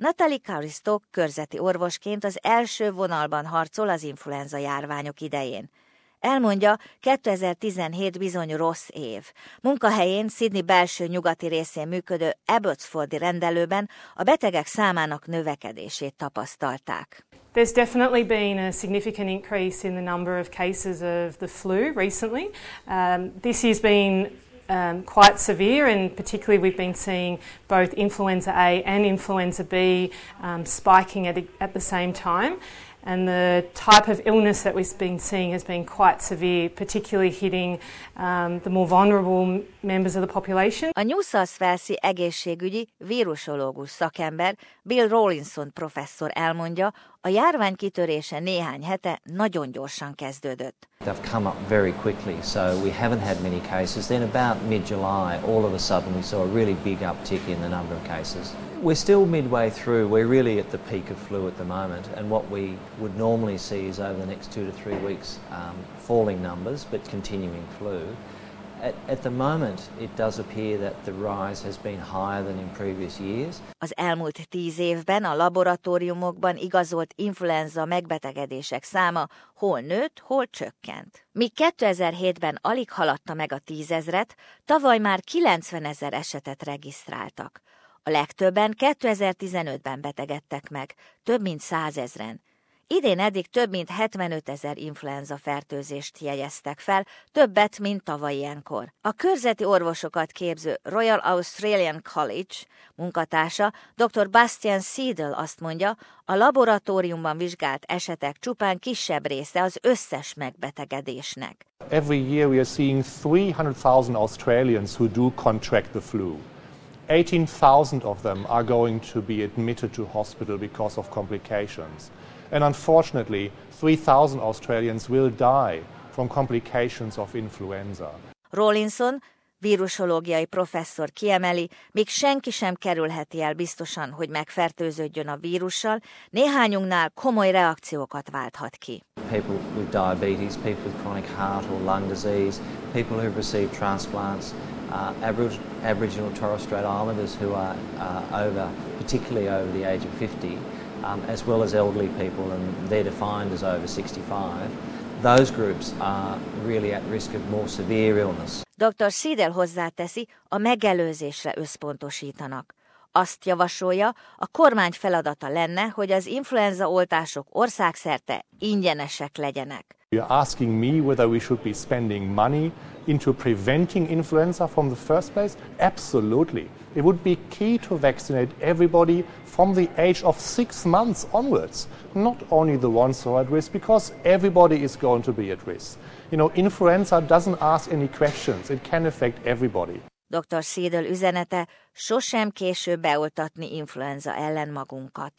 Natalie Caristo körzeti orvosként az első vonalban harcol az influenza járványok idején. Elmondja, 2017 bizony rossz év. Munkahelyén Sydney belső nyugati részén működő Abbotsfordi rendelőben a betegek számának növekedését tapasztalták. There's definitely been a significant increase in the number of cases of the flu recently. Um, this year's been um, quite severe, and particularly we've been seeing both influenza A and influenza B um, spiking at, at the same time. And the type of illness that we've been seeing has been quite severe, particularly hitting um, the more vulnerable members of the population. A New South Wales egészségügyi vírusológus szakember Bill Rawlinson professzor elmondja, a járvány kitörése néhány hete nagyon gyorsan kezdődött. They've come up very quickly, so we haven't had many cases. Then about mid-July, all of a sudden we saw a really big uptick in the number of cases. We're still midway through. We're really at the peak of flu at the moment, and what we would normally see is over the next two to three weeks um, falling numbers, but continuing flu. Az elmúlt tíz évben a laboratóriumokban igazolt influenza megbetegedések száma hol nőtt, hol csökkent. Míg 2007-ben alig haladta meg a tízezret, tavaly már 90 ezer esetet regisztráltak. A legtöbben 2015-ben betegedtek meg, több mint százezren. Idén eddig több mint 75 ezer influenza fertőzést jegyeztek fel, többet, mint tavaly ilyenkor. A körzeti orvosokat képző Royal Australian College munkatársa dr. Bastian Siedel azt mondja, a laboratóriumban vizsgált esetek csupán kisebb része az összes megbetegedésnek. Every year we are seeing 300,000 Australians who do contract the flu. 18,000 of them are going to be admitted to hospital because of complications. And unfortunately, 3,000 Australians will die from complications of influenza. Rawlinson, vírusológiai professzor kiemeli, még senki sem kerülheti el biztosan, hogy megfertőződjön a vírussal, néhányunknál komoly reakciókat válthat ki. People with diabetes, people with chronic heart or lung disease, people who've received transplants, uh, Aboriginal, Aboriginal Torres Strait Islanders who are uh, over, particularly over the age of 50, um, as well as elderly people, and they're defined as over 65. Those groups are really at risk of more severe illness. Dr. Siedel hozzáteszi, a megelőzésre összpontosítanak. Azt javasolja, a kormány feladata lenne, hogy az influenza oltások országszerte ingyenesek legyenek. You're asking me whether we should be spending money into preventing influenza from the first place? Absolutely. It would be key to vaccinate everybody from the age of six months onwards, not only the ones who are at risk, because everybody is going to be at risk. You know, influenza doesn't ask any questions, it can affect everybody. Dr. Siedel üzenete, sosem később beoltatni influenza ellen magunkat.